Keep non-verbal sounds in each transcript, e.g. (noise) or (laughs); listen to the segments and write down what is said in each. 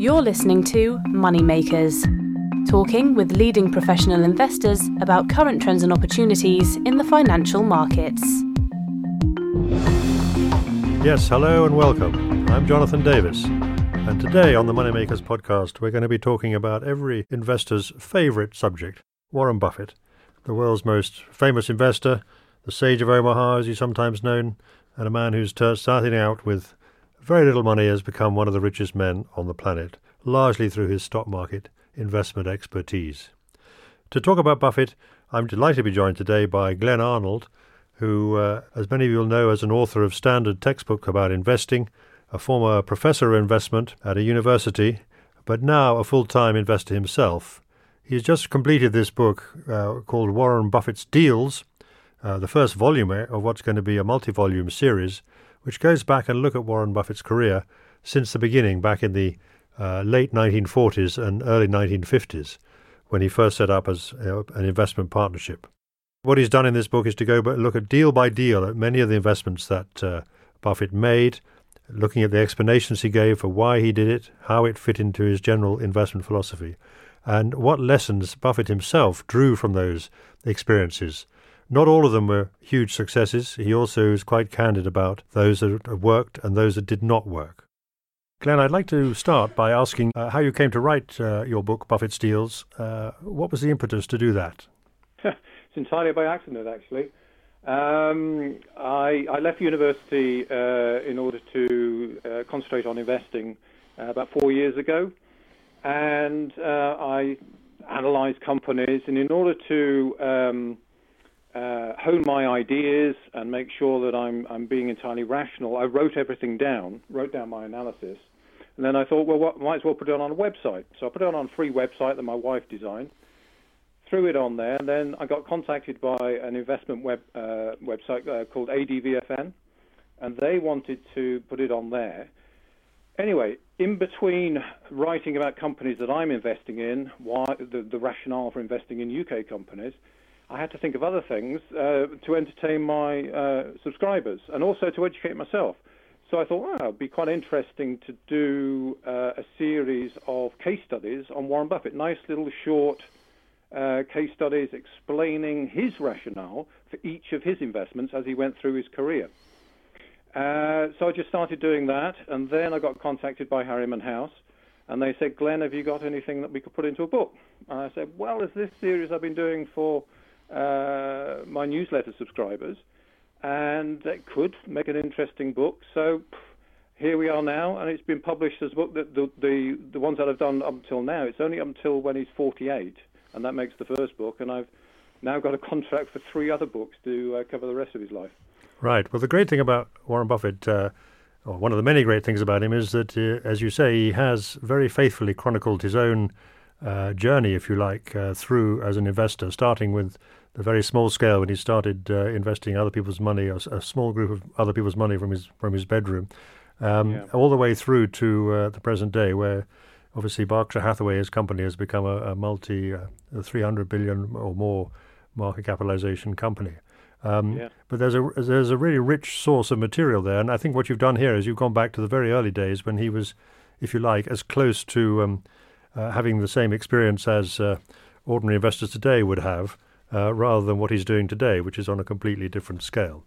You're listening to Moneymakers, talking with leading professional investors about current trends and opportunities in the financial markets. Yes, hello and welcome. I'm Jonathan Davis. And today on the Moneymakers podcast, we're going to be talking about every investor's favorite subject Warren Buffett, the world's most famous investor, the sage of Omaha, as he's sometimes known, and a man who's starting out with very little money has become one of the richest men on the planet, largely through his stock market investment expertise. To talk about Buffett, I'm delighted to be joined today by Glen Arnold, who, uh, as many of you will know, is an author of standard textbook about investing, a former professor of investment at a university, but now a full-time investor himself. He has just completed this book uh, called Warren Buffett's Deals, uh, the first volume of what's going to be a multi-volume series, which goes back and look at Warren Buffett's career since the beginning, back in the uh, late 1940s and early 1950s, when he first set up as uh, an investment partnership. What he's done in this book is to go look at deal by deal at many of the investments that uh, Buffett made, looking at the explanations he gave for why he did it, how it fit into his general investment philosophy, and what lessons Buffett himself drew from those experiences not all of them were huge successes. He also is quite candid about those that worked and those that did not work. Glen, I'd like to start by asking uh, how you came to write uh, your book, Buffett's Deals. Uh, what was the impetus to do that? (laughs) it's entirely by accident, actually. Um, I, I, left university uh, in order to uh, concentrate on investing uh, about four years ago, and I analysed companies. And in order to um, uh, hone my ideas and make sure that I'm, I'm being entirely rational, I wrote everything down, wrote down my analysis, and then I thought, well, what, might as well put it on a website. So I put it on a free website that my wife designed, threw it on there, and then I got contacted by an investment web uh, website uh, called ADVFN, and they wanted to put it on there. Anyway, in between writing about companies that I'm investing in, why the, the rationale for investing in UK companies, I had to think of other things uh, to entertain my uh, subscribers and also to educate myself. So I thought, well, it'd be quite interesting to do uh, a series of case studies on Warren Buffett. Nice little short uh, case studies explaining his rationale for each of his investments as he went through his career. Uh, so I just started doing that, and then I got contacted by Harriman House, and they said, Glen, have you got anything that we could put into a book? And I said, well, it's this series I've been doing for uh, my newsletter subscribers, and it could make an interesting book. So here we are now, and it's been published as a book. That the, the the ones that I've done up until now, it's only up until when he's 48, and that makes the first book. And I've now got a contract for three other books to uh, cover the rest of his life. Right. Well, the great thing about Warren Buffett. Uh, or one of the many great things about him is that, uh, as you say, he has very faithfully chronicled his own uh, journey, if you like, uh, through as an investor, starting with the very small scale when he started uh, investing other people's money, a, a, small group of other people's money from his from his bedroom, um, yeah. all the way through to uh, the present day, where obviously Berkshire Hathaway, his company, has become a, a multi, uh, a 300 billion or more market capitalization company. Um, yeah. But there's a there's a really rich source of material there, and I think what you've done here is you've gone back to the very early days when he was, if you like, as close to um, uh, having the same experience as uh, ordinary investors today would have uh, rather than what he's doing today, which is on a completely different scale.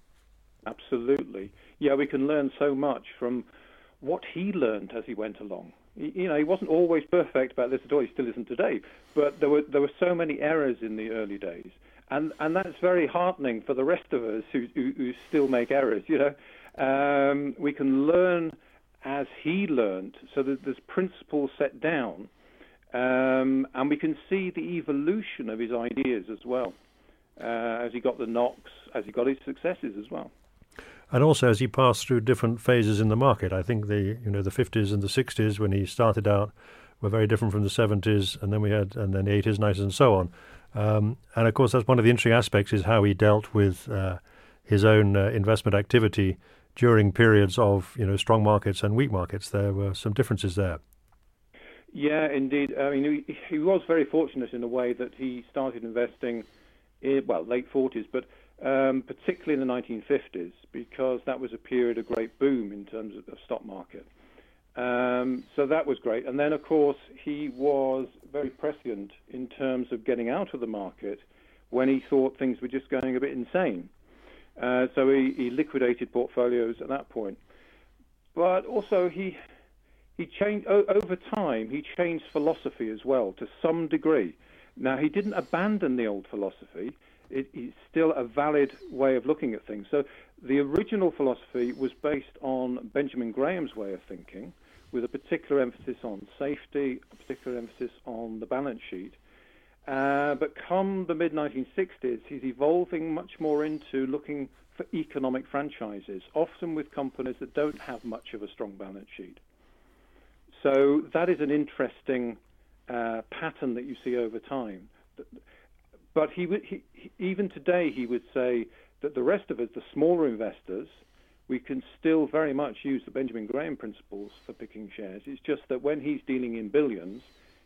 Absolutely. Yeah, we can learn so much from what he learned as he went along. You know, he wasn't always perfect about this at all. He still isn't today. But there were there were so many errors in the early days, and and that's very heartening for the rest of us who who, who still make errors. You know, um, we can learn as he learned, so that there's principles set down um, and we can see the evolution of his ideas as well, uh, as he got the knocks, as he got his successes as well. And also as he passed through different phases in the market. I think the you know the 50s and the 60s when he started out were very different from the 70s, and then we had and then the 80s, 90s, and so on. Um, and of course, that's one of the interesting aspects is how he dealt with uh, his own uh, investment activity during periods of you know strong markets and weak markets. There were some differences there. Yeah, indeed. I mean, he, was very fortunate in a way that he started investing, in, well, late 40s, but um, particularly in the 1950s, because that was a period of great boom in terms of the stock market. Um, so that was great. And then, of course, he was very prescient in terms of getting out of the market when he thought things were just going a bit insane. Uh, so he, he, liquidated portfolios at that point. But also he he changed over time. He changed philosophy as well to some degree. Now he didn't abandon the old philosophy. It's still a valid way of looking at things. So the original philosophy was based on Benjamin Graham's way of thinking, with a particular emphasis on safety, a particular emphasis on the balance sheet. Uh, but come the mid 1960s, he's evolving much more into looking for economic franchises, often with companies that don't have much of a strong balance sheet. So that is an interesting uh, pattern that you see over time. But he, he, even today, he would say that the rest of us, the smaller investors, we can still very much use the Benjamin Graham principles for picking shares. It's just that when he's dealing in billions,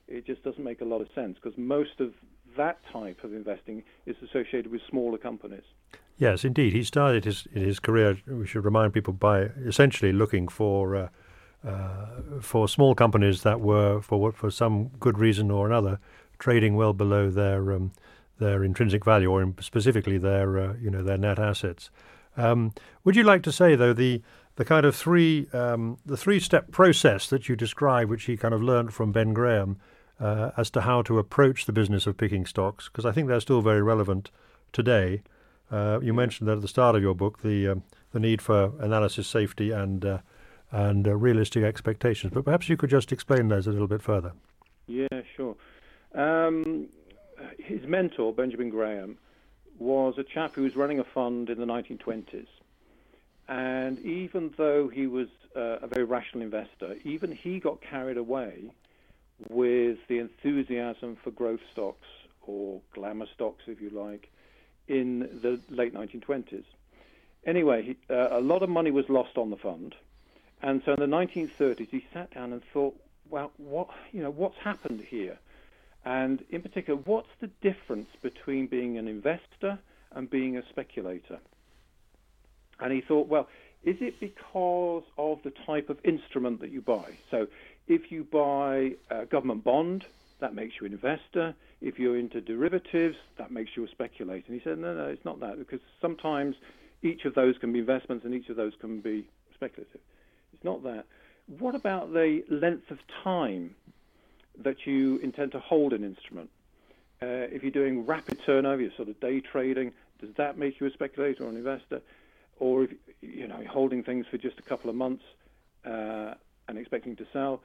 it just doesn't make a lot of sense because most of that type of investing is associated with smaller companies. Yes, indeed. He started his his career. We should remind people by essentially looking for uh, for small companies that were for for some good reason or another trading well below their um, their intrinsic value or specifically their uh, you know their net assets. Um, would you like to say though the the kind of three um, the three step process that you describe, which he kind of learned from Ben Graham, uh, as to how to approach the business of picking stocks, because I think they're still very relevant today. Uh, you mentioned that at the start of your book the um, the need for analysis, safety, and uh, and uh, realistic expectations. But perhaps you could just explain those a little bit further. Yeah, sure. Um, his mentor Benjamin Graham was a chap who was running a fund in the 1920s, and even though he was uh, a very rational investor, even he got carried away with the enthusiasm for growth stocks or glamour stocks, if you like, in the late 1920s. Anyway, he, uh, a lot of money was lost on the fund, and so in the 1930s he sat down and thought, well, what you know, what's happened here? And in particular, what's the difference between being an investor and being a speculator? And he thought, well, is it because of the type of instrument that you buy? So if you buy a government bond, that makes you an investor. If you're into derivatives, that makes you a speculator. And he said, no, no, it's not that, because sometimes each of those can be investments and each of those can be speculative. It's not that. What about the length of time that you intend to hold an instrument? Uh, if you're doing rapid turnover, you're sort of day trading, does that make you a speculator or an investor? Or if you know, holding things for just a couple of months uh, and expecting to sell,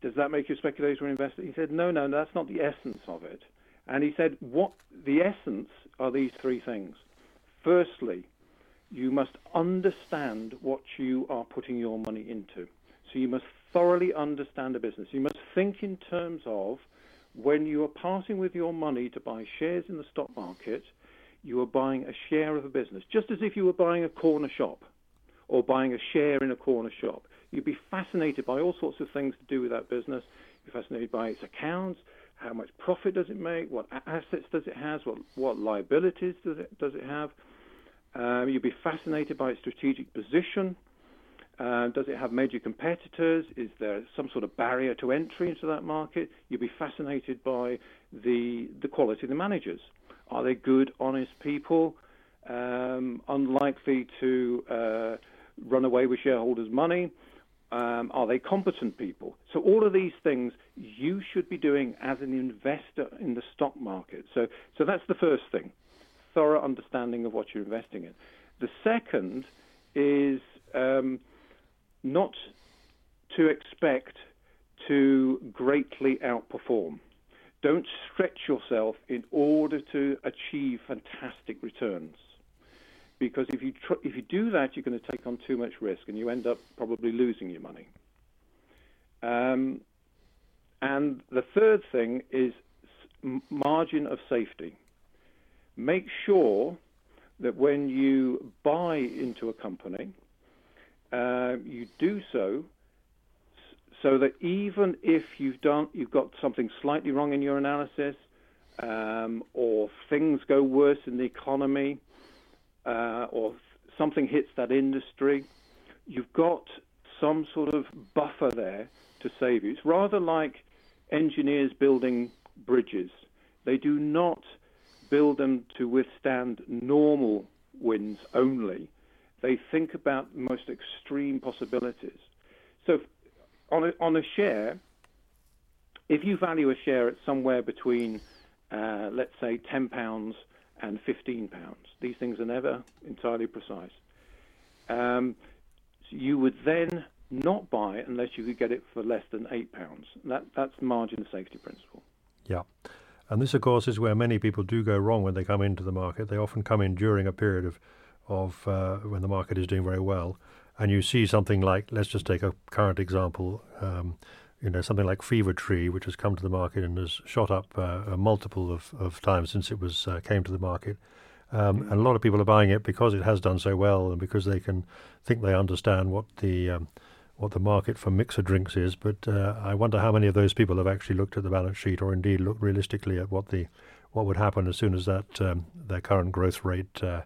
does that make you a speculator or an investor? He said, no, no, no, that's not the essence of it. And he said, what the essence are these three things. Firstly, you must understand what you are putting your money into. So you must thoroughly understand a business. You must think in terms of when you are parting with your money to buy shares in the stock market, you are buying a share of a business, just as if you were buying a corner shop or buying a share in a corner shop. You'd be fascinated by all sorts of things to do with that business. You're fascinated by its accounts, how much profit does it make, what assets does it have, what, what liabilities does it, does it have. Um, you'd be fascinated by its strategic position. Uh, does it have major competitors? Is there some sort of barrier to entry into that market? You'd be fascinated by the the quality of the managers. Are they good, honest people, um, unlikely to uh, run away with shareholders' money? Um, are they competent people? So all of these things you should be doing as an investor in the stock market. So, so that's the first thing, thorough understanding of what you're investing in. The second is um, not to expect to greatly outperform. Don't stretch yourself in order to achieve fantastic returns because if you tr- if you do that, you're going to take on too much risk, and you end up probably losing your money. Um, and the third thing is margin of safety. Make sure that when you buy into a company, uh, you do so so that even if you've done you've got something slightly wrong in your analysis, um, or things go worse in the economy, uh, or something hits that industry, you've got some sort of buffer there to save you. It's rather like engineers building bridges. They do not build them to withstand normal winds only. They think about the most extreme possibilities. So, on a, on a share, if you value a share at somewhere between, uh, let's say, £10 and £15, these things are never entirely precise. Um, so you would then not buy unless you could get it for less than £8. That, that's margin of safety principle. Yeah. And this, of course, is where many people do go wrong when they come into the market. They often come in during a period of, of uh, when the market is doing very well, and you see something like, let's just take a current example, um, you know, something like Fever Tree, which has come to the market and has shot up uh, a multiple of, of times since it was uh, came to the market. Um, and a lot of people are buying it because it has done so well and because they can think they understand what the um, what the market for mixer drinks is, but uh, I wonder how many of those people have actually looked at the balance sheet or indeed looked realistically at what the what would happen as soon as that um, their current growth rate uh,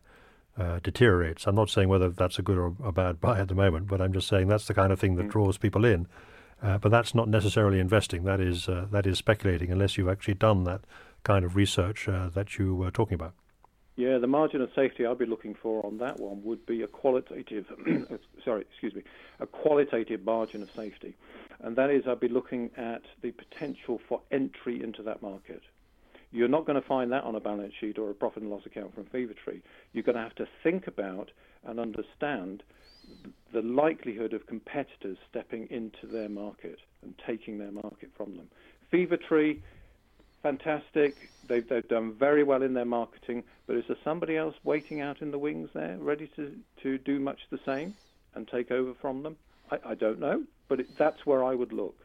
uh, deteriorates. I'm not saying whether that's a good or a bad buy at the moment, but I'm just saying that's the kind of thing that mm. draws people in. Uh, but that's not necessarily investing. That is uh, that is speculating, unless you've actually done that kind of research uh, that you were talking about. Yeah, the margin of safety I'd be looking for on that one would be a qualitative, (clears throat) uh, sorry, excuse me, a qualitative margin of safety. And that is, I'd be looking at the potential for entry into that market. You're not going to find that on a balance sheet or a profit and loss account from Fever Tree. You're going to have to think about and understand the likelihood of competitors stepping into their market and taking their market from them. Fever Tree fantastic. They've, they've done very well in their marketing, but is there somebody else waiting out in the wings there, ready to, to do much the same and take over from them? I, I don't know, but it, that's where I would look.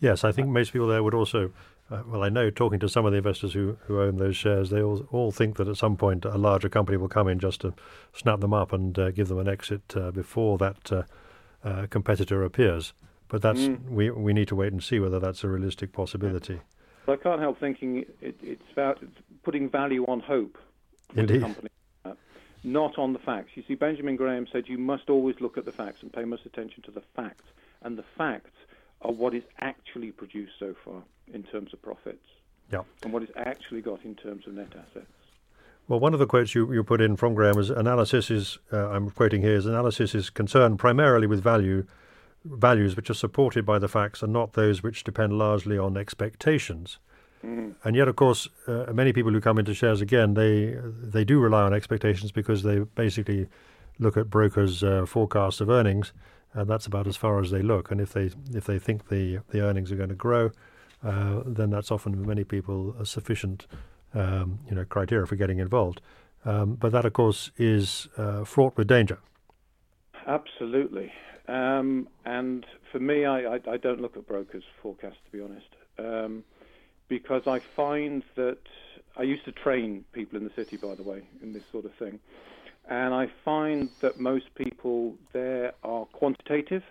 Yes, I think most people there would also. Uh, well, I know talking to some of the investors who, who own those shares, they all, all think that at some point a larger company will come in just to snap them up and uh, give them an exit uh, before that uh, uh, competitor appears. But that's mm. we we need to wait and see whether that's a realistic possibility. But I can't help thinking it, it's about putting value on hope Indeed. company, not on the facts. You see, Benjamin Graham said you must always look at the facts and pay most attention to the facts. And the facts are what is actually produced so far in terms of profits. Yeah. And what is actually got in terms of net assets. Well, one of the quotes you, you put in from Graham is analysis is, uh, I'm quoting here, is analysis is concerned primarily with value values which are supported by the facts and not those which depend largely on expectations. Mm. And yet, of course, uh, many people who come into shares again, they they do rely on expectations because they basically look at brokers' uh, forecasts of earnings, and that's about as far as they look. And if they if they think the the earnings are going to grow, uh, then that's often for many people a sufficient um, you know criteria for getting involved. Um, but that, of course, is uh, fraught with danger. Absolutely. Um, and for me, I, I, I, don't look at brokers' forecasts, to be honest, um, because I find that I used to train people in the city, by the way, in this sort of thing, and I find that most people there are quantitative.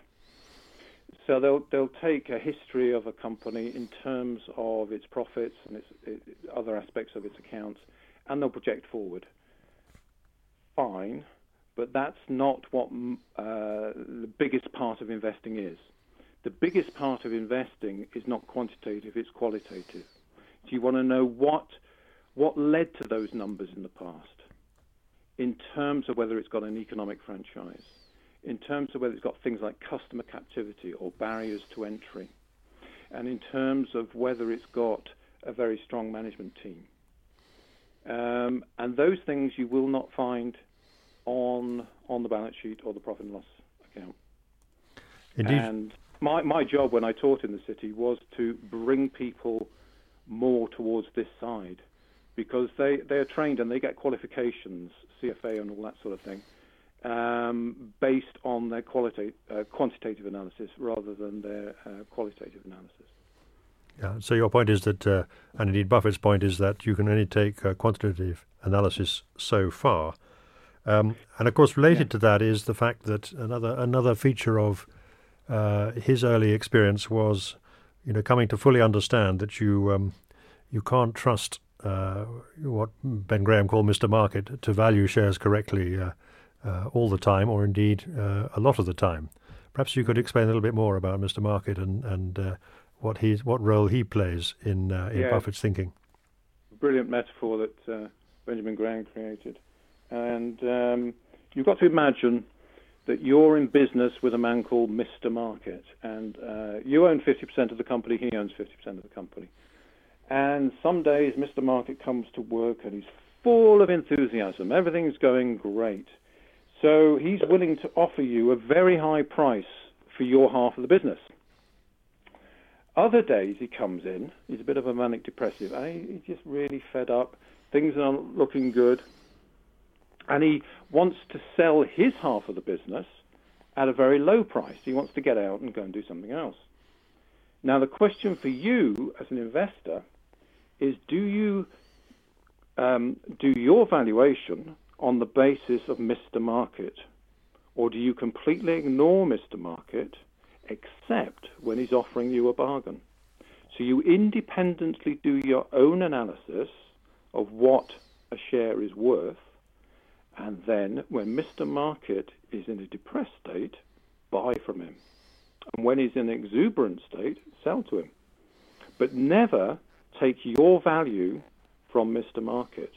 So they'll they'll take a history of a company in terms of its profits and its it, other aspects of its accounts, and they'll project forward. Fine, but that's not what uh, the biggest part of investing is. The biggest part of investing is not quantitative, it's qualitative. So you want to know what, what led to those numbers in the past in terms of whether it's got an economic franchise, in terms of whether it's got things like customer captivity or barriers to entry, and in terms of whether it's got a very strong management team. Um, and those things you will not find on on the balance sheet or the profit and loss account. Indeed. And my my job when I taught in the city was to bring people more towards this side because they, they are trained and they get qualifications, CFA and all that sort of thing, um, based on their quality, uh, quantitative analysis rather than their uh, qualitative analysis. Yeah, so your point is that, uh, and indeed Buffett's point is that you can only take uh, quantitative analysis so far um, and of course, related yeah. to that is the fact that another another feature of uh, his early experience was, you know, coming to fully understand that you um, you can't trust uh, what Ben Graham called Mr. Market to value shares correctly uh, uh all the time, or indeed uh, a lot of the time. Perhaps you could explain a little bit more about Mr. Market and and uh, what he's what role he plays in uh, in Yeah. Buffett's thinking. brilliant metaphor that uh, Benjamin Graham created. And um, you've got to imagine that you're in business with a man called Mr. Market, and uh, you own 50% of the company, he owns 50% of the company. And some days Mr. Market comes to work and he's full of enthusiasm. Everything's going great. So he's willing to offer you a very high price for your half of the business. Other days he comes in, he's a bit of a manic depressive. eh? He's just really fed up. Things aren't looking good. And he wants to sell his half of the business at a very low price. He wants to get out and go and do something else. Now, the question for you as an investor is do you um, do your valuation on the basis of Mr. Market? Or do you completely ignore Mr. Market except when he's offering you a bargain? So you independently do your own analysis of what a share is worth, and then when Mr. Market is in a depressed state, buy from him. And when he's in an exuberant state, sell to him. But never take your value from Mr. Market.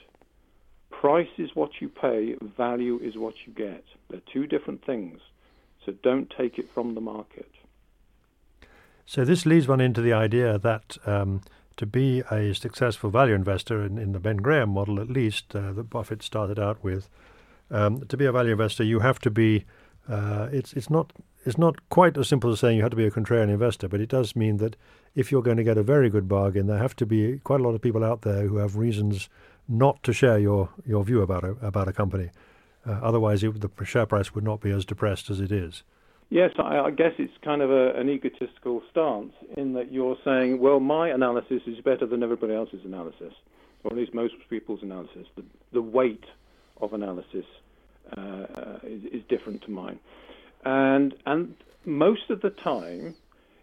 Price is what you pay, value is what you get. They're two different things. So don't take it from the market. So this leads one into the idea that um, to be a successful value investor, in, in the Ben Graham model at least, uh, that Buffett started out with, um, to be a value investor, you have to be. Uh, it's it's not it's not quite as simple as saying you have to be a contrarian investor, but it does mean that if you're going to get a very good bargain, there have to be quite a lot of people out there who have reasons not to share your, your view about a about a company. Uh, otherwise, it, the share price would not be as depressed as it is. Yes, I, I guess it's kind of a, an egotistical stance in that you're saying, well, my analysis is better than everybody else's analysis, or at least most people's analysis. The, the weight of analysis uh, is, is different to mine, and and most of the time,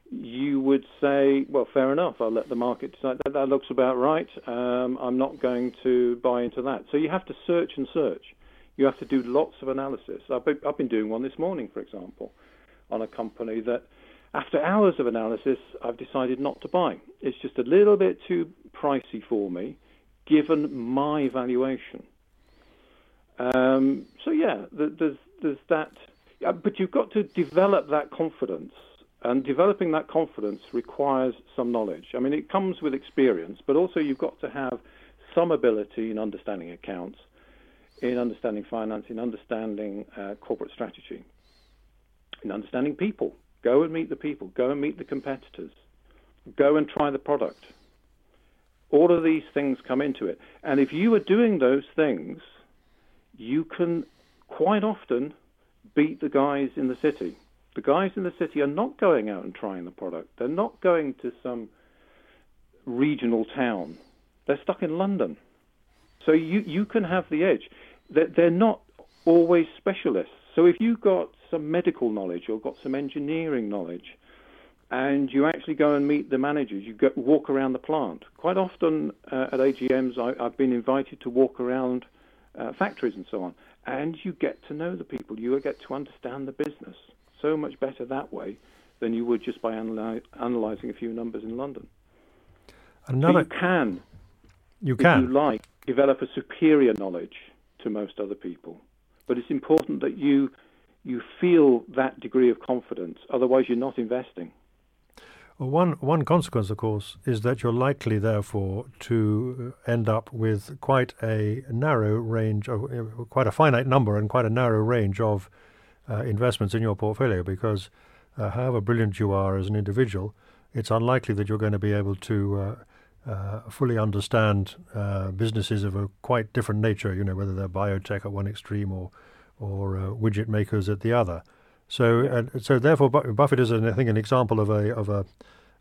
you would say, well, fair enough. I'll let the market decide. That, that looks about right. Um, I'm not going to buy into that. So you have to search and search. You have to do lots of analysis. I've been, I've been doing one this morning, for example on a company that after hours of analysis I've decided not to buy. It's just a little bit too pricey for me given my valuation. Um, so yeah, there's there's that, but you've got to develop that confidence, and developing that confidence requires some knowledge. I mean, it comes with experience, but also you've got to have some ability in understanding accounts, in understanding finance, in understanding uh, corporate strategy in understanding people. Go and meet the people. Go and meet the competitors. Go and try the product. All of these things come into it. And if you are doing those things, you can quite often beat the guys in the city. The guys in the city are not going out and trying the product. They're not going to some regional town. They're stuck in London. So you, you can have the edge. They're, they're not always specialists. So if you've got some medical knowledge or got some engineering knowledge, and you actually go and meet the managers, you go, walk around the plant. Quite often uh, at AGMs, I, have been invited to walk around uh, factories and so on, and you get to know the people. You get to understand the business so much better that way than you would just by analy- analysing a few numbers in London. Another, so you can, you can, if you like, develop a superior knowledge to most other people. But it's important that you you feel that degree of confidence. Otherwise, you're not investing. Well, one one consequence, of course, is that you're likely, therefore, to end up with quite a narrow range, of, uh, quite a finite number, and quite a narrow range of uh, investments in your portfolio. Because, uh, however brilliant you are as an individual, it's unlikely that you're going to be able to. Uh, uh fully understand uh, businesses of a quite different nature, you know, whether they're biotech at one extreme or or uh, widget makers at the other. So, uh, so therefore, Buffett is, I think, an example of a of a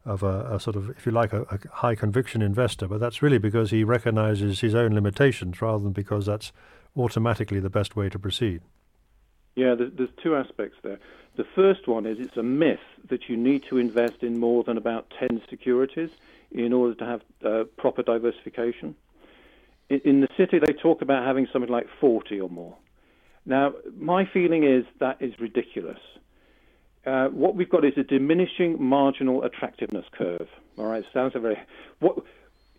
of a, a sort of, if you like, a, a, high conviction investor. But that's really because he recognizes his own limitations rather than because that's automatically the best way to proceed. Yeah, there's two aspects there. The first one is it's a myth that you need to invest in more than about 10 securities in order to have uh, proper diversification. In the city, they talk about having something like 40 or more. Now, my feeling is that is ridiculous. uh, what we've got is a diminishing marginal attractiveness curve. All right, sounds a very what.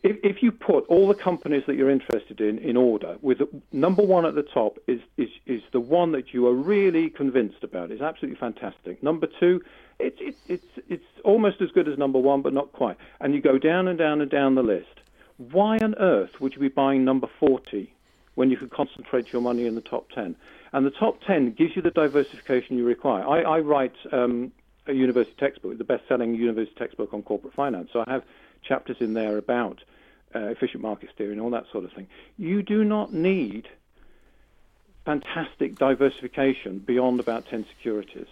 If, if you put all the companies that you're interested in in order, with number one at the top is, is, is the one that you are really convinced about. It's absolutely fantastic. Number two, it's, it, it's, it's almost as good as number one, but not quite. And you go down and down and down the list. Why on earth would you be buying number 40 when you can concentrate your money in the top 10? And the top 10 gives you the diversification you require. I, I write um, a university textbook, the best-selling university textbook on corporate finance. So I have chapters in there about uh, efficient market theory and all that sort of thing. You do not need fantastic diversification beyond about 10 securities.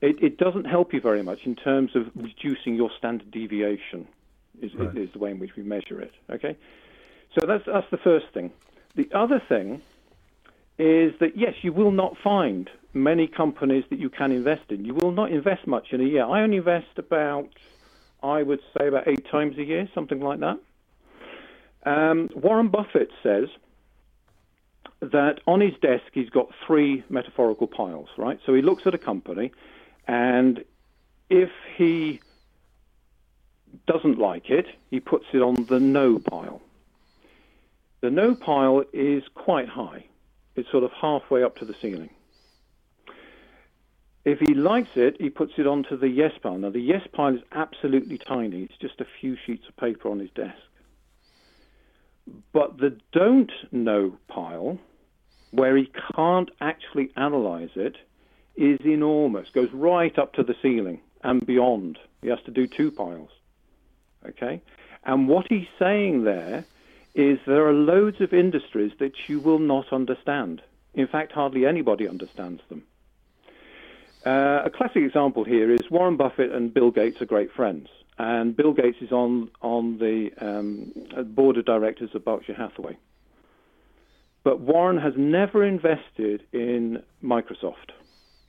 It, it, doesn't help you very much in terms of reducing your standard deviation, is, right. is the way in which we measure it. Okay? So that's, that's the first thing. The other thing is that, yes, you will not find many companies that you can invest in. You will not invest much in a year. I only invest about, I would say, about eight times a year, something like that. Um, Warren Buffett says that on his desk he's got three metaphorical piles, right? So he looks at a company, and if he doesn't like it, he puts it on the no pile. The no pile is quite high. It's sort of halfway up to the ceiling. If he likes it, he puts it onto the yes pile. Now, the yes pile is absolutely tiny. It's just a few sheets of paper on his desk. But the don't know pile, where he can't actually analyze it, is enormous, goes right up to the ceiling and beyond. He has to do two piles. Okay? And what he's saying there is there are loads of industries that you will not understand. In fact, hardly anybody understands them. Uh, a classic example here is Warren Buffett and Bill Gates are great friends, and Bill Gates is on on the um, board of directors of Berkshire Hathaway. But Warren has never invested in Microsoft.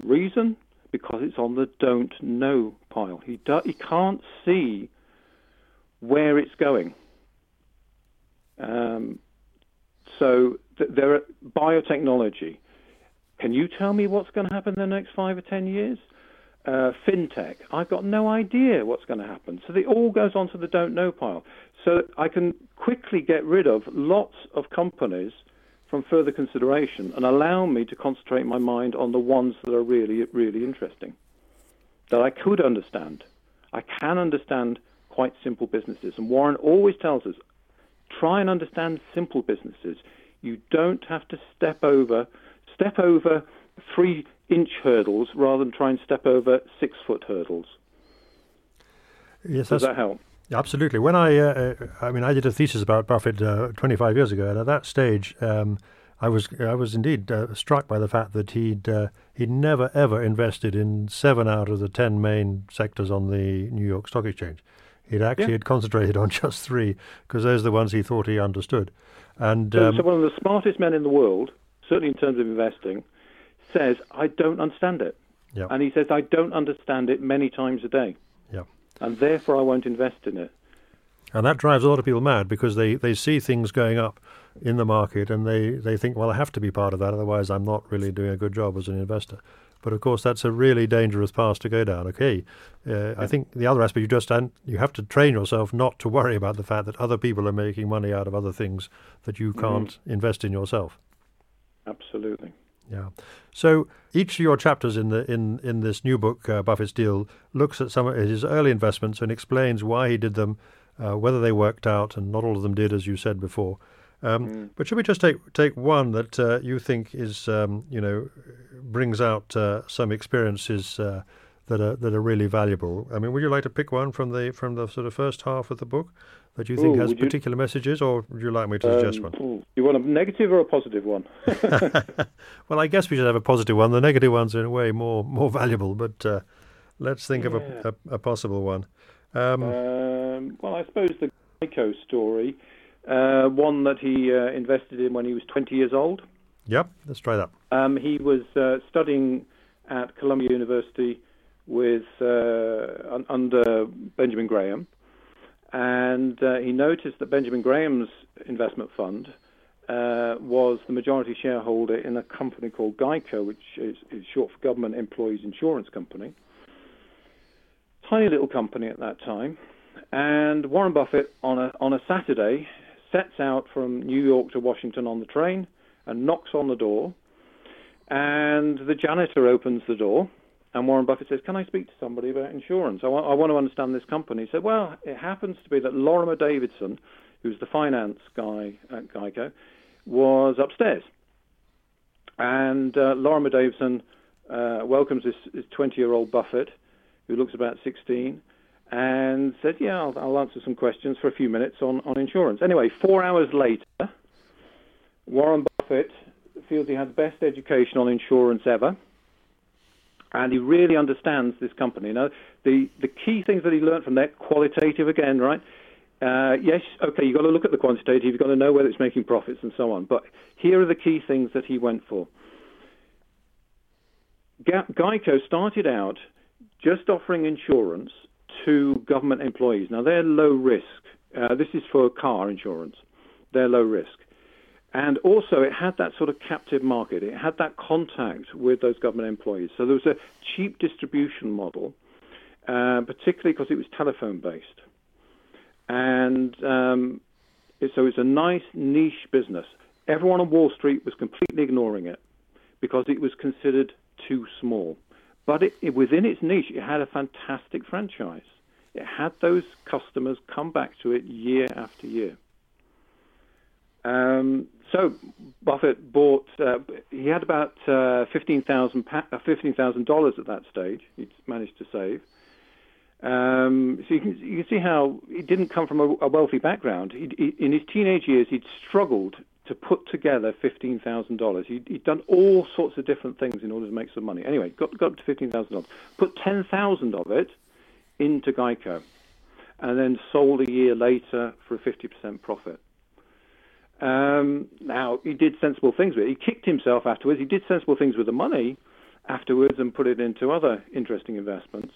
Reason? Because it's on the don't know pile. He do, he can't see where it's going. Um, so th- there are biotechnology. Can you tell me what's going to happen in the next five or ten years? Uh, fintech. I've got no idea what's going to happen. So it all goes onto the don't know pile. So I can quickly get rid of lots of companies from further consideration and allow me to concentrate my mind on the ones that are really, really interesting, that I could understand. I can understand quite simple businesses. And Warren always tells us try and understand simple businesses. You don't have to step over step over three inch hurdles rather than try and step over six foot hurdles. Yes, Does that help? Absolutely. When I, uh, I mean, I did a thesis about Buffett uh, 25 years ago, and at that stage, um, I was, I was indeed uh, struck by the fact that he'd, uh, he'd never ever invested in seven out of the ten main sectors on the New York Stock Exchange. He'd actually yeah. had concentrated on (laughs) just three because those are the ones he thought he understood. And so, um, so one of the smartest men in the world, certainly in terms of investing, says I don't understand it, yep. and he says I don't understand it many times a day, yep. and therefore I won't invest in it. And that drives a lot of people mad because they, they see things going up in the market and they, they think, well, I have to be part of that, otherwise I'm not really doing a good job as an investor. But of course, that's a really dangerous path to go down. Okay, uh, I think the other aspect you just you have to train yourself not to worry about the fact that other people are making money out of other things that you mm-hmm. can't mm-hmm. invest in yourself. Absolutely. Yeah. So each of your chapters in the in in this new book, uh, Buffett's Deal, looks at some of his early investments and explains why he did them, uh, whether they worked out, and not all of them did, as you said before. Um, mm. But should we just take take one that uh, you think is um, you know brings out uh, some experiences uh, that are that are really valuable? I mean, would you like to pick one from the from the sort of first half of the book that you think Ooh, has particular you, messages, or would you like me to suggest um, one? You want a negative or a positive one? (laughs) (laughs) well, I guess we should have a positive one. The negative ones are in a way more more valuable, but uh, let's think yeah. of a, a, a, possible one. Um, um, well, I suppose the Geico story uh, one that he uh, invested in when he was 20 years old. Yep, let's try that. Um, he was uh, studying at Columbia University with uh, under Benjamin Graham, and uh, he noticed that Benjamin Graham's investment fund uh, was the majority shareholder in a company called Geico, which is, is short for Government Employees Insurance Company. Tiny little company at that time. And Warren Buffett, on a, on a Saturday, sets out from New York to Washington on the train and knocks on the door. And the janitor opens the door, and Warren Buffett says, Can I speak to somebody about insurance? I, I want to understand this company. He said, Well, it happens to be that Lorimer Davidson, who's the finance guy at Geico, was upstairs. And uh, Lorimer Davidson uh, welcomes this 20 year old Buffett, who looks about 16, and said, Yeah, I'll, I'll, answer some questions for a few minutes on, on insurance. Anyway, four hours later, Warren Buffett feels he had the best education on insurance ever. And he really understands this company. Now, the, the key things that he learned from that, qualitative again, right? Uh, yes, okay, you've got to look at the quantitative, you've got to know whether it's making profits and so on. But here are the key things that he went for. Geico started out just offering insurance to government employees. Now, they're low risk. Uh, this is for car insurance. They're low risk. And also, it had that sort of captive market. It had that contact with those government employees. So there was a cheap distribution model, uh, particularly because it was telephone based. And um, so it's a nice niche business. Everyone on Wall Street was completely ignoring it because it was considered too small. But it, it, within its niche, it had a fantastic franchise. It had those customers come back to it year after year. Um, so Buffett bought. Uh, he had about uh, fifteen thousand uh, dollars at that stage. He managed to save, um, so you can, you can see how he didn't come from a, a wealthy background. He, he, in his teenage years, he'd struggled to put together fifteen thousand dollars. He'd, done all sorts of different things in order to make some money. Anyway, got got up to fifteen thousand dollars. Put ten thousand of it into Geico, and then sold a year later for a fifty percent profit. Um, now he did sensible things with it. He kicked himself afterwards. He did sensible things with the money afterwards and put it into other interesting investments.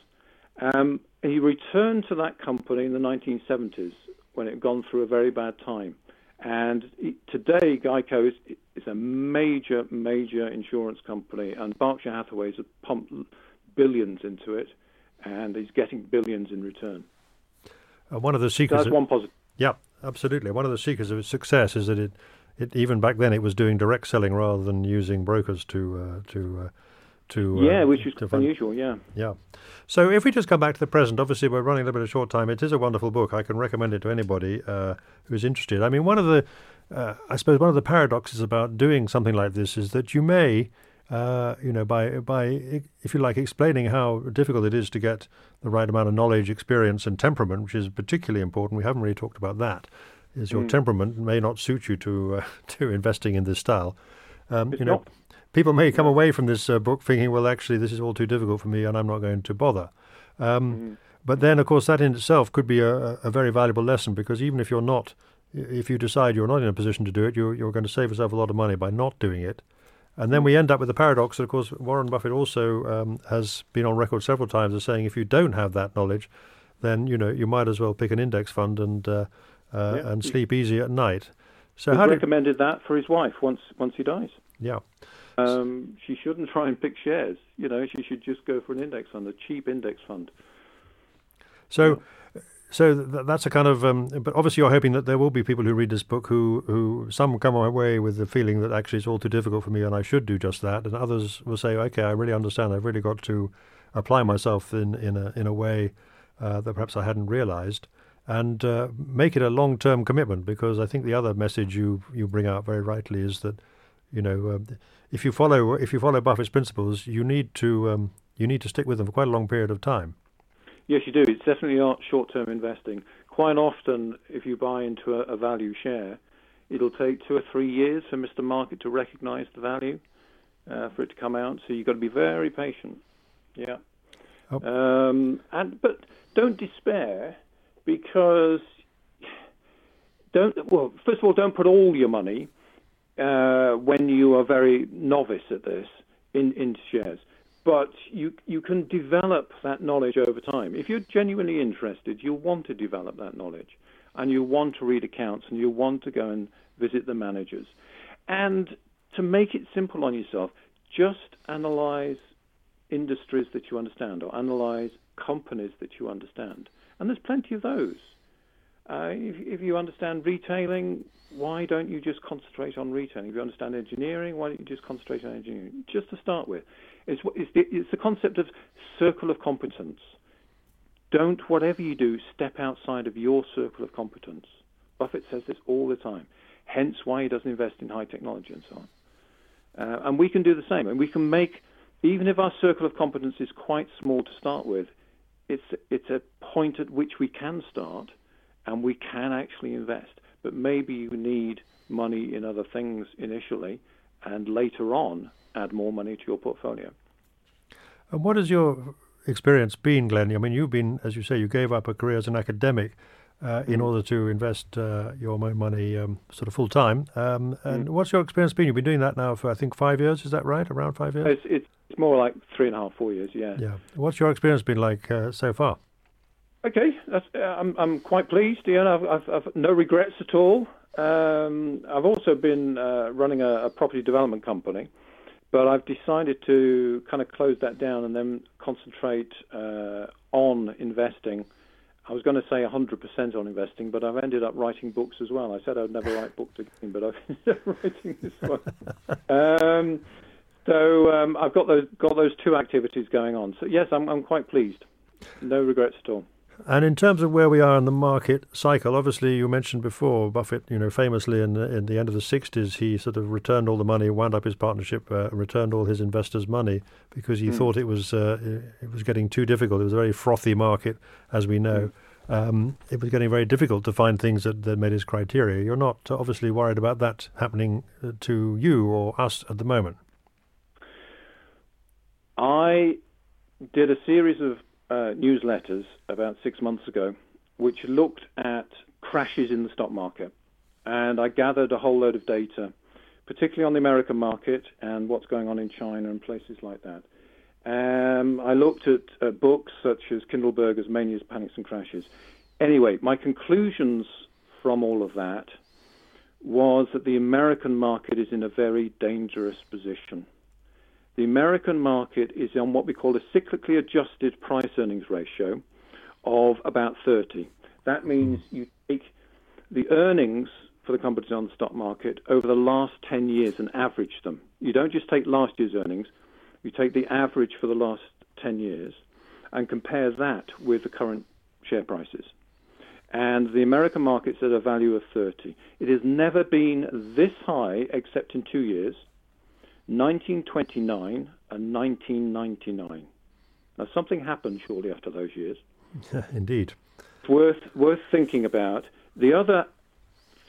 Um, he returned to that company in the 1970s when it had gone through a very bad time. And today, Geico is, is, a major, major insurance company, and Berkshire Hathaway has pumped billions into it, and he's getting billions in return. Uh, one of the secrets. So that's one positive. Yeah, absolutely. One of the secrets of its success is that it, it even back then, it was doing direct selling rather than using brokers to uh, to uh, to yeah, uh, which is unusual. Yeah, yeah. So if we just come back to the present, obviously we're running a little bit of short time. It is a wonderful book. I can recommend it to anybody uh, who's interested. I mean, one of the, uh, I suppose, one of the paradoxes about doing something like this is that you may, uh, you know, by by if you like, explaining how difficult it is to get the right amount of knowledge, experience, and temperament, which is particularly important. We haven't really talked about that. Is your mm. temperament may not suit you to uh, (laughs) to investing in this style. Um, you know. Not people may come away from this uh, book thinking, well, actually, this is all too difficult for me and I'm not going to bother. Um, mm-hmm. But then, of course, that in itself could be a, a, very valuable lesson because even if you're not, if you decide you're not in a position to do it, you're, you're going to save yourself a lot of money by not doing it. And then we end up with the paradox that, of course, Warren Buffett also um, has been on record several times as saying if you don't have that knowledge, then you know you might as well pick an index fund and uh, uh, yeah. and sleep easy at night. So he recommended that for his wife once once he dies. Yeah. Um, she shouldn't try and pick shares. You know, she should just go for an index fund, a cheap index fund. So, so th- that's a kind of. Um, but obviously, you're hoping that there will be people who read this book who, who some come away with the feeling that actually it's all too difficult for me and I should do just that, and others will say, okay, I really understand. I've really got to apply myself in in a in a way uh, that perhaps I hadn't realised. And uh, make it a long-term commitment, because I think the other message you you bring out very rightly is that, you know, uh, if you follow if you follow Buffett's principles, you need to um, you need to stick with them for quite a long period of time. Yes, you do. It's definitely not short-term investing. Quite often, if you buy into a, a value share, it'll take two or three years for Mr. Market to recognise the value uh, for it to come out. So you've got to be very patient. Yeah. Oh. Um, and but don't despair because don't well. First of all, don't put all your money uh, when you are very novice at this in, into shares. But you you can develop that knowledge over time. If you're genuinely interested, you'll want to develop that knowledge. and you want to read accounts and you want to go and visit the managers. And to make it simple on yourself, just analyze industries that you understand or analyze companies that you understand. And there's plenty of those. Uh, if, if, you understand retailing, why don't you just concentrate on retailing? If you understand engineering, why don't you just concentrate on engineering? Just to start with, it's, it's, the, it's the concept of circle of competence. Don't, whatever you do, step outside of your circle of competence. Buffett says this all the time. Hence why he doesn't invest in high technology and so on. Uh, and we can do the same. And we can make, even if our circle of competence is quite small to start with, it's, it's a point at which we can start and we can actually invest. But maybe you need money in other things initially and later on add more money to your portfolio. And what has your experience been, Glen? I mean, you've been, as you say, you gave up a career as an academic uh, in mm. order to invest uh, your own money um, sort of full time. Um, and mm. what's your experience been? You've been doing that now for, I think, five years. Is that right? Around five years? It's, it's more like three and a half, four years, yeah. Yeah. What's your experience been like uh, so far? Okay, uh, I'm I'm quite pleased. Know, I've, I've, I've no regrets at all. Um, I've also been uh, running a, a, property development company, but I've decided to kind of close that down and then concentrate uh, on investing. I was going to say 100% on investing, but I've ended up writing books as well. I said I'd never write books again, but I've (laughs) ended up writing this one. (laughs) um, so um, I've got those got those two activities going on. So yes, I'm I'm quite pleased. No regrets at all. And in terms of where we are in the market cycle, obviously you mentioned before Buffett, you know, famously in the, in the end of the 60s, he sort of returned all the money, wound up his partnership, uh, returned all his investors' money because he mm. thought it was uh, it was getting too difficult. It was a very frothy market, as we know. Mm. Um, it was getting very difficult to find things that, that met his criteria. You're not obviously worried about that happening uh, to you or us at the moment. I did a series of uh, newsletters about six months ago, which looked at crashes in the stock market. And I gathered a whole load of data, particularly on the American market and what's going on in China and places like that. Um, I looked at uh, books such as Kindleberger's Manias, Panics and Crashes. Anyway, my conclusions from all of that was that the American market is in a very dangerous position. The American market is on what we call a cyclically adjusted price earnings ratio of about 30. That means you take the earnings for the companies on the stock market over the last 10 years and average them. You don't just take last year's earnings, you take the average for the last 10 years and compare that with the current share prices. And the American market's at a value of 30. It has never been this high except in two years 1929 and 1999. Now, something happened shortly after those years. (laughs) Indeed. It's worth, worth thinking about. The other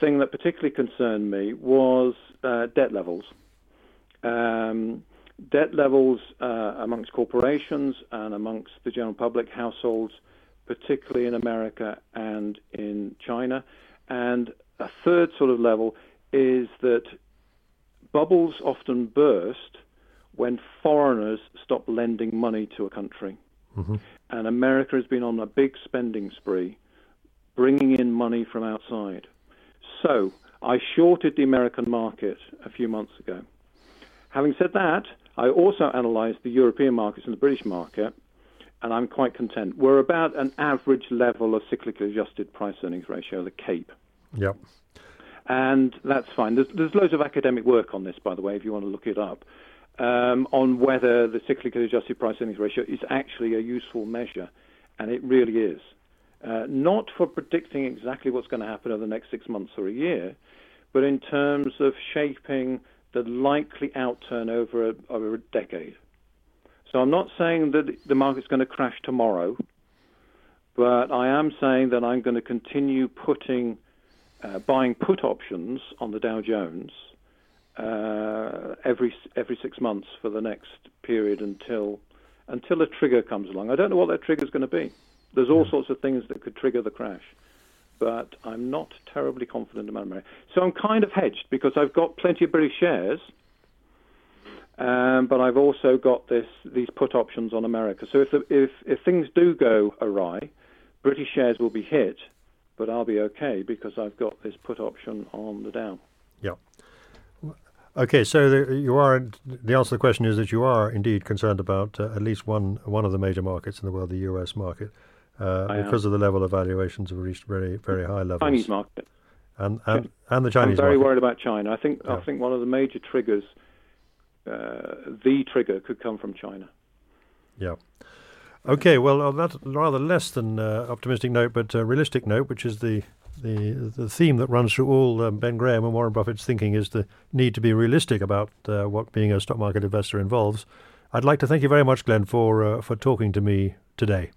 thing that particularly concerned me was uh, debt levels. Um, debt levels uh, amongst corporations and amongst the general public, households, particularly in America and in China. And a third sort of level is that bubbles often burst when foreigners stop lending money to a country. Mm-hmm. And America has been on a big spending spree, bringing in money from outside. So I shorted the American market a few months ago. Having said that, I also analyzed the European markets and the British market, and I'm quite content. We're about an average level of cyclically adjusted price earnings ratio, the CAPE. Yep and that's fine. There's, there's loads of academic work on this, by the way, if you want to look it up, um, on whether the cyclically adjusted price earnings ratio is actually a useful measure, and it really is. Uh, not for predicting exactly what's going to happen over the next six months or a year, but in terms of shaping the likely outturn over a, over a decade. So I'm not saying that the market's going to crash tomorrow, but I am saying that I'm going to continue putting uh, buying put options on the Dow Jones uh, every every six months for the next period until until a trigger comes along. I don't know what that trigger is going to be. There's all sorts of things that could trigger the crash, but I'm not terribly confident about America. So I'm kind of hedged because I've got plenty of British shares. Um, but I've also got this these put options on America. So if, the, if if things do go awry, British shares will be hit, but I'll be okay because I've got this put option on the Dow. Yeah. Okay, so the, you are the answer to the question is that you are indeed concerned about uh, at least one one of the major markets in the world, the U.S. market, uh, because am. of the level of valuations have reached very very high levels. Chinese market. And and, and the Chinese. I'm very market. worried about China. I think Yeah. I think one of the major triggers, uh, the trigger, could come from China. Yeah. Okay, well, on that rather less than uh, optimistic note, but uh, realistic note, which is the the the theme that runs through all um, Ben Graham and Warren Buffett's thinking, is the need to be realistic about uh, what being a stock market investor involves. I'd like to thank you very much, Glen, for uh, for talking to me today.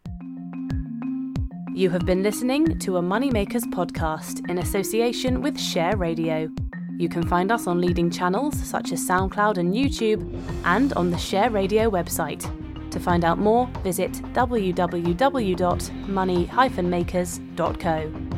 You have been listening to a Moneymakers podcast in association with Share Radio. You can find us on leading channels such as SoundCloud and YouTube and on the Share Radio website. To find out more, visit www.money-makers.co.